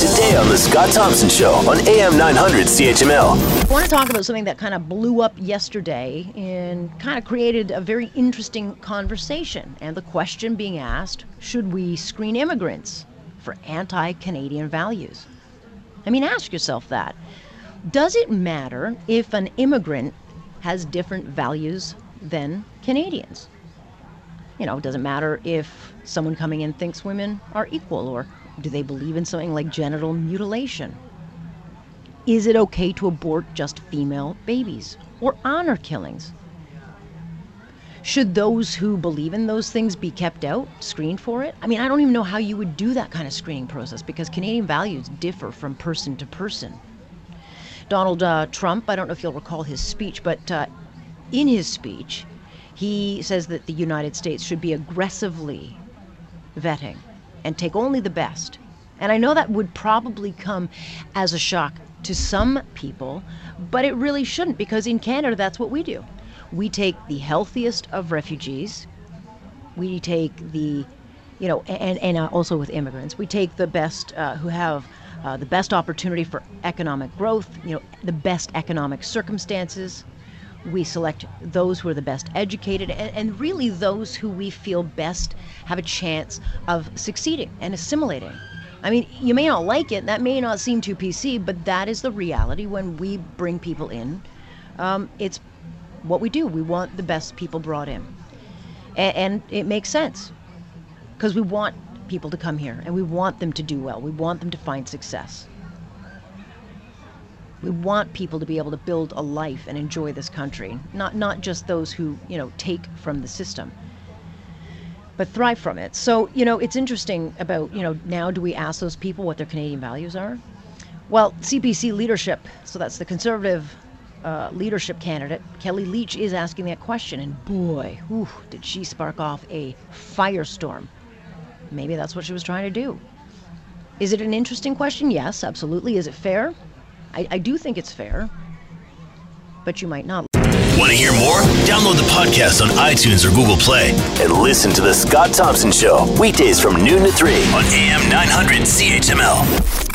today on The Scott Thompson Show on AM 900 CHML. I want to talk about something that kind of blew up yesterday and kind of created a very interesting conversation. And the question being asked should we screen immigrants for anti Canadian values? I mean, ask yourself that. Does it matter if an immigrant has different values than Canadians? You know, does it matter if someone coming in thinks women are equal or do they believe in something like genital mutilation? Is it okay to abort just female babies or honor killings? Should those who believe in those things be kept out, screened for it? I mean, I don't even know how you would do that kind of screening process because Canadian values differ from person to person. Donald uh, Trump, I don't know if you'll recall his speech, but uh, in his speech, he says that the United States should be aggressively vetting and take only the best. And I know that would probably come as a shock to some people, but it really shouldn't because in Canada, that's what we do. We take the healthiest of refugees, we take the, you know, and, and uh, also with immigrants, we take the best uh, who have uh, the best opportunity for economic growth, you know, the best economic circumstances. We select those who are the best educated and, and really those who we feel best have a chance of succeeding and assimilating. I mean, you may not like it, that may not seem too PC, but that is the reality when we bring people in. Um, it's what we do. We want the best people brought in. And, and it makes sense because we want people to come here and we want them to do well. We want them to find success. We want people to be able to build a life and enjoy this country, not not just those who, you know, take from the system, but thrive from it. So, you know, it's interesting about, you know, now do we ask those people what their Canadian values are? Well, CPC leadership, so that's the conservative uh, leadership candidate, Kellie Leitch, is asking that question, and boy, whew, did she spark off a firestorm. Maybe that's what she was trying to do. Is it an interesting question? Yes, absolutely. Is it fair? I, I do think it's fair, but you might not. Want to hear more? Download the podcast on iTunes or Google Play and listen to The Scott Thompson Show weekdays from noon to 3 on AM 900 CHML.